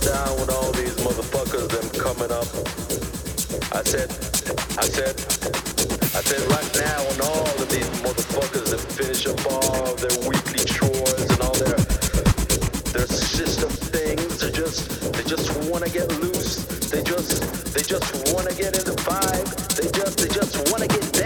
down with all these motherfuckers them coming up. I said, I said, I said right now when all of these motherfuckers that finish up all their weekly chores and all their their system things, they just they just wanna get loose. They just they just wanna get in the vibe. They just they just wanna get